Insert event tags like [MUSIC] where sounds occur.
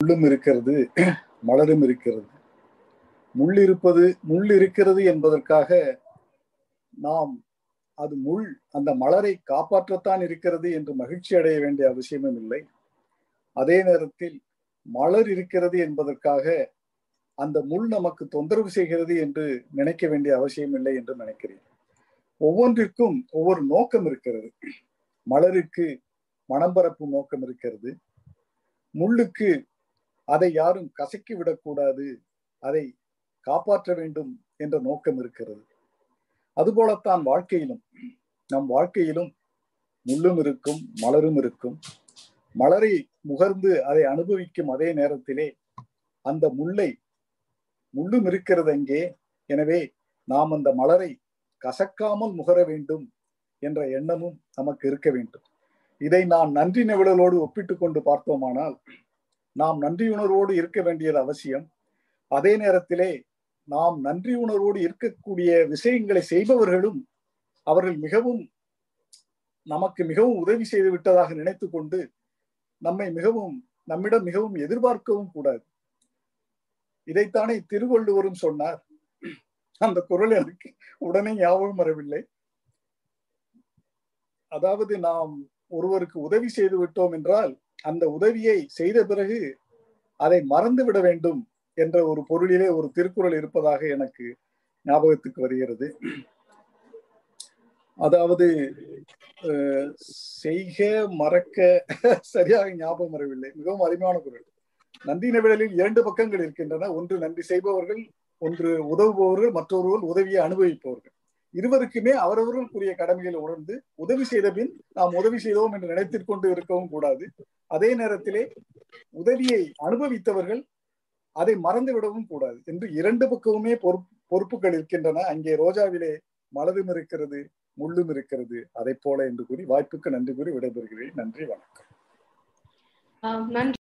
முள்ளும் இருக்கிறது மலரும் இருக்கிறது. முள் இருப்பது முள் இருக்கிறது என்பதற்காக நாம் அது முள் அந்த மலரை காப்பாற்றத்தான் இருக்கிறது என்று மகிழ்ச்சி அடைய வேண்டிய அவசியமும் இல்லை. அதே நேரத்தில் மலர் இருக்கிறது என்பதற்காக அந்த முள் நமக்கு தொந்தரவு செய்கிறது என்று நினைக்க வேண்டிய அவசியம் இல்லை என்று நினைக்கிறேன். ஒவ்வொன்றிற்கும் ஒவ்வொரு நோக்கம் இருக்கிறது. மலருக்கு மனம் பரப்பும் நோக்கம் இருக்கிறது. முள்ளுக்கு அதை யாரும் கசக்கி விடக்கூடாது. அதை காப்பாற்ற வேண்டும் என்ற நோக்கம் இருக்கிறது. அதுபோலத்தான் வாழ்க்கையிலும் நம் வாழ்க்கையிலும் முள்ளும் இருக்கும் மலரும் இருக்கும். மலரை முகர்ந்து அதை அனுபவிக்கும் அதே நேரத்திலே அந்த முல்லை முள்ளும் இருக்கிறது அங்கே. எனவே நாம் அந்த மலரை கசக்காமல் முகர வேண்டும் என்ற எண்ணமும் நமக்கு இருக்க வேண்டும். இதை நான் நன்றி நிவழலோடு ஒப்பிட்டு கொண்டு பார்த்தோமானால் நாம் நன்றியுணர்வோடு இருக்க வேண்டியது அவசியம். அதே நேரத்திலே நாம் நன்றி உணர்வோடு இருக்கக்கூடிய விஷயங்களை செய்பவர்களும் அவர்கள் மிகவும் நமக்கு மிகவும் உதவி செய்து விட்டதாக நினைத்து கொண்டு நம்மை மிகவும் நம்மிடம் மிகவும் எதிர்பார்க்கவும் கூடாது. இதைத்தானே திருவள்ளுவரும் சொன்னார். அந்த குரல் எனக்கு உடனே ஞாபகம் வரவில்லை. அதாவது நாம் ஒருவருக்கு உதவி செய்து விட்டோம் என்றால் அந்த உதவியை செய்த பிறகு அதை மறந்து விட வேண்டும் என்ற ஒரு பொருளிலே ஒரு திருக்குறள் இருப்பதாக எனக்கு ஞாபகத்துக்கு வருகிறது. அதாவது செய்க மறக்க [LAUGHS] சரியாக ஞாபகம் வரவில்லை. மிகவும் அருமையான குரல். நந்தின விடலில் இரண்டு பக்கங்கள் இருக்கின்றன. ஒன்று நன்றி செய்பவர்கள் ஒன்று உதவுபவர்கள் மற்றொருவர் உதவியை அனுபவிப்பவர்கள். இருவருக்குமே அவரவர்களுக்குரிய கடமைகளை உணர்ந்து உதவி செய்த பின் நாம் உதவி செய்தோம் என்று நினைத்துக் கொண்டு இருக்கவும் கூடாது. அதே நேரத்திலே உதவியை அனுபவித்தவர்கள் அதை மறந்து விடவும் கூடாது என்று இரண்டு பக்கமுமே பொறுப்பு பொறுப்புகள் இருக்கின்றன. அங்கே ரோஜாவிலே மலரும் இருக்கிறது முள்ளும் இருக்கிறது. அதை போல என்று கூறி வாய்ப்புக்கு நன்றி கூறி விடைபெறுகிறேன். நன்றி வணக்கம். நன்றி.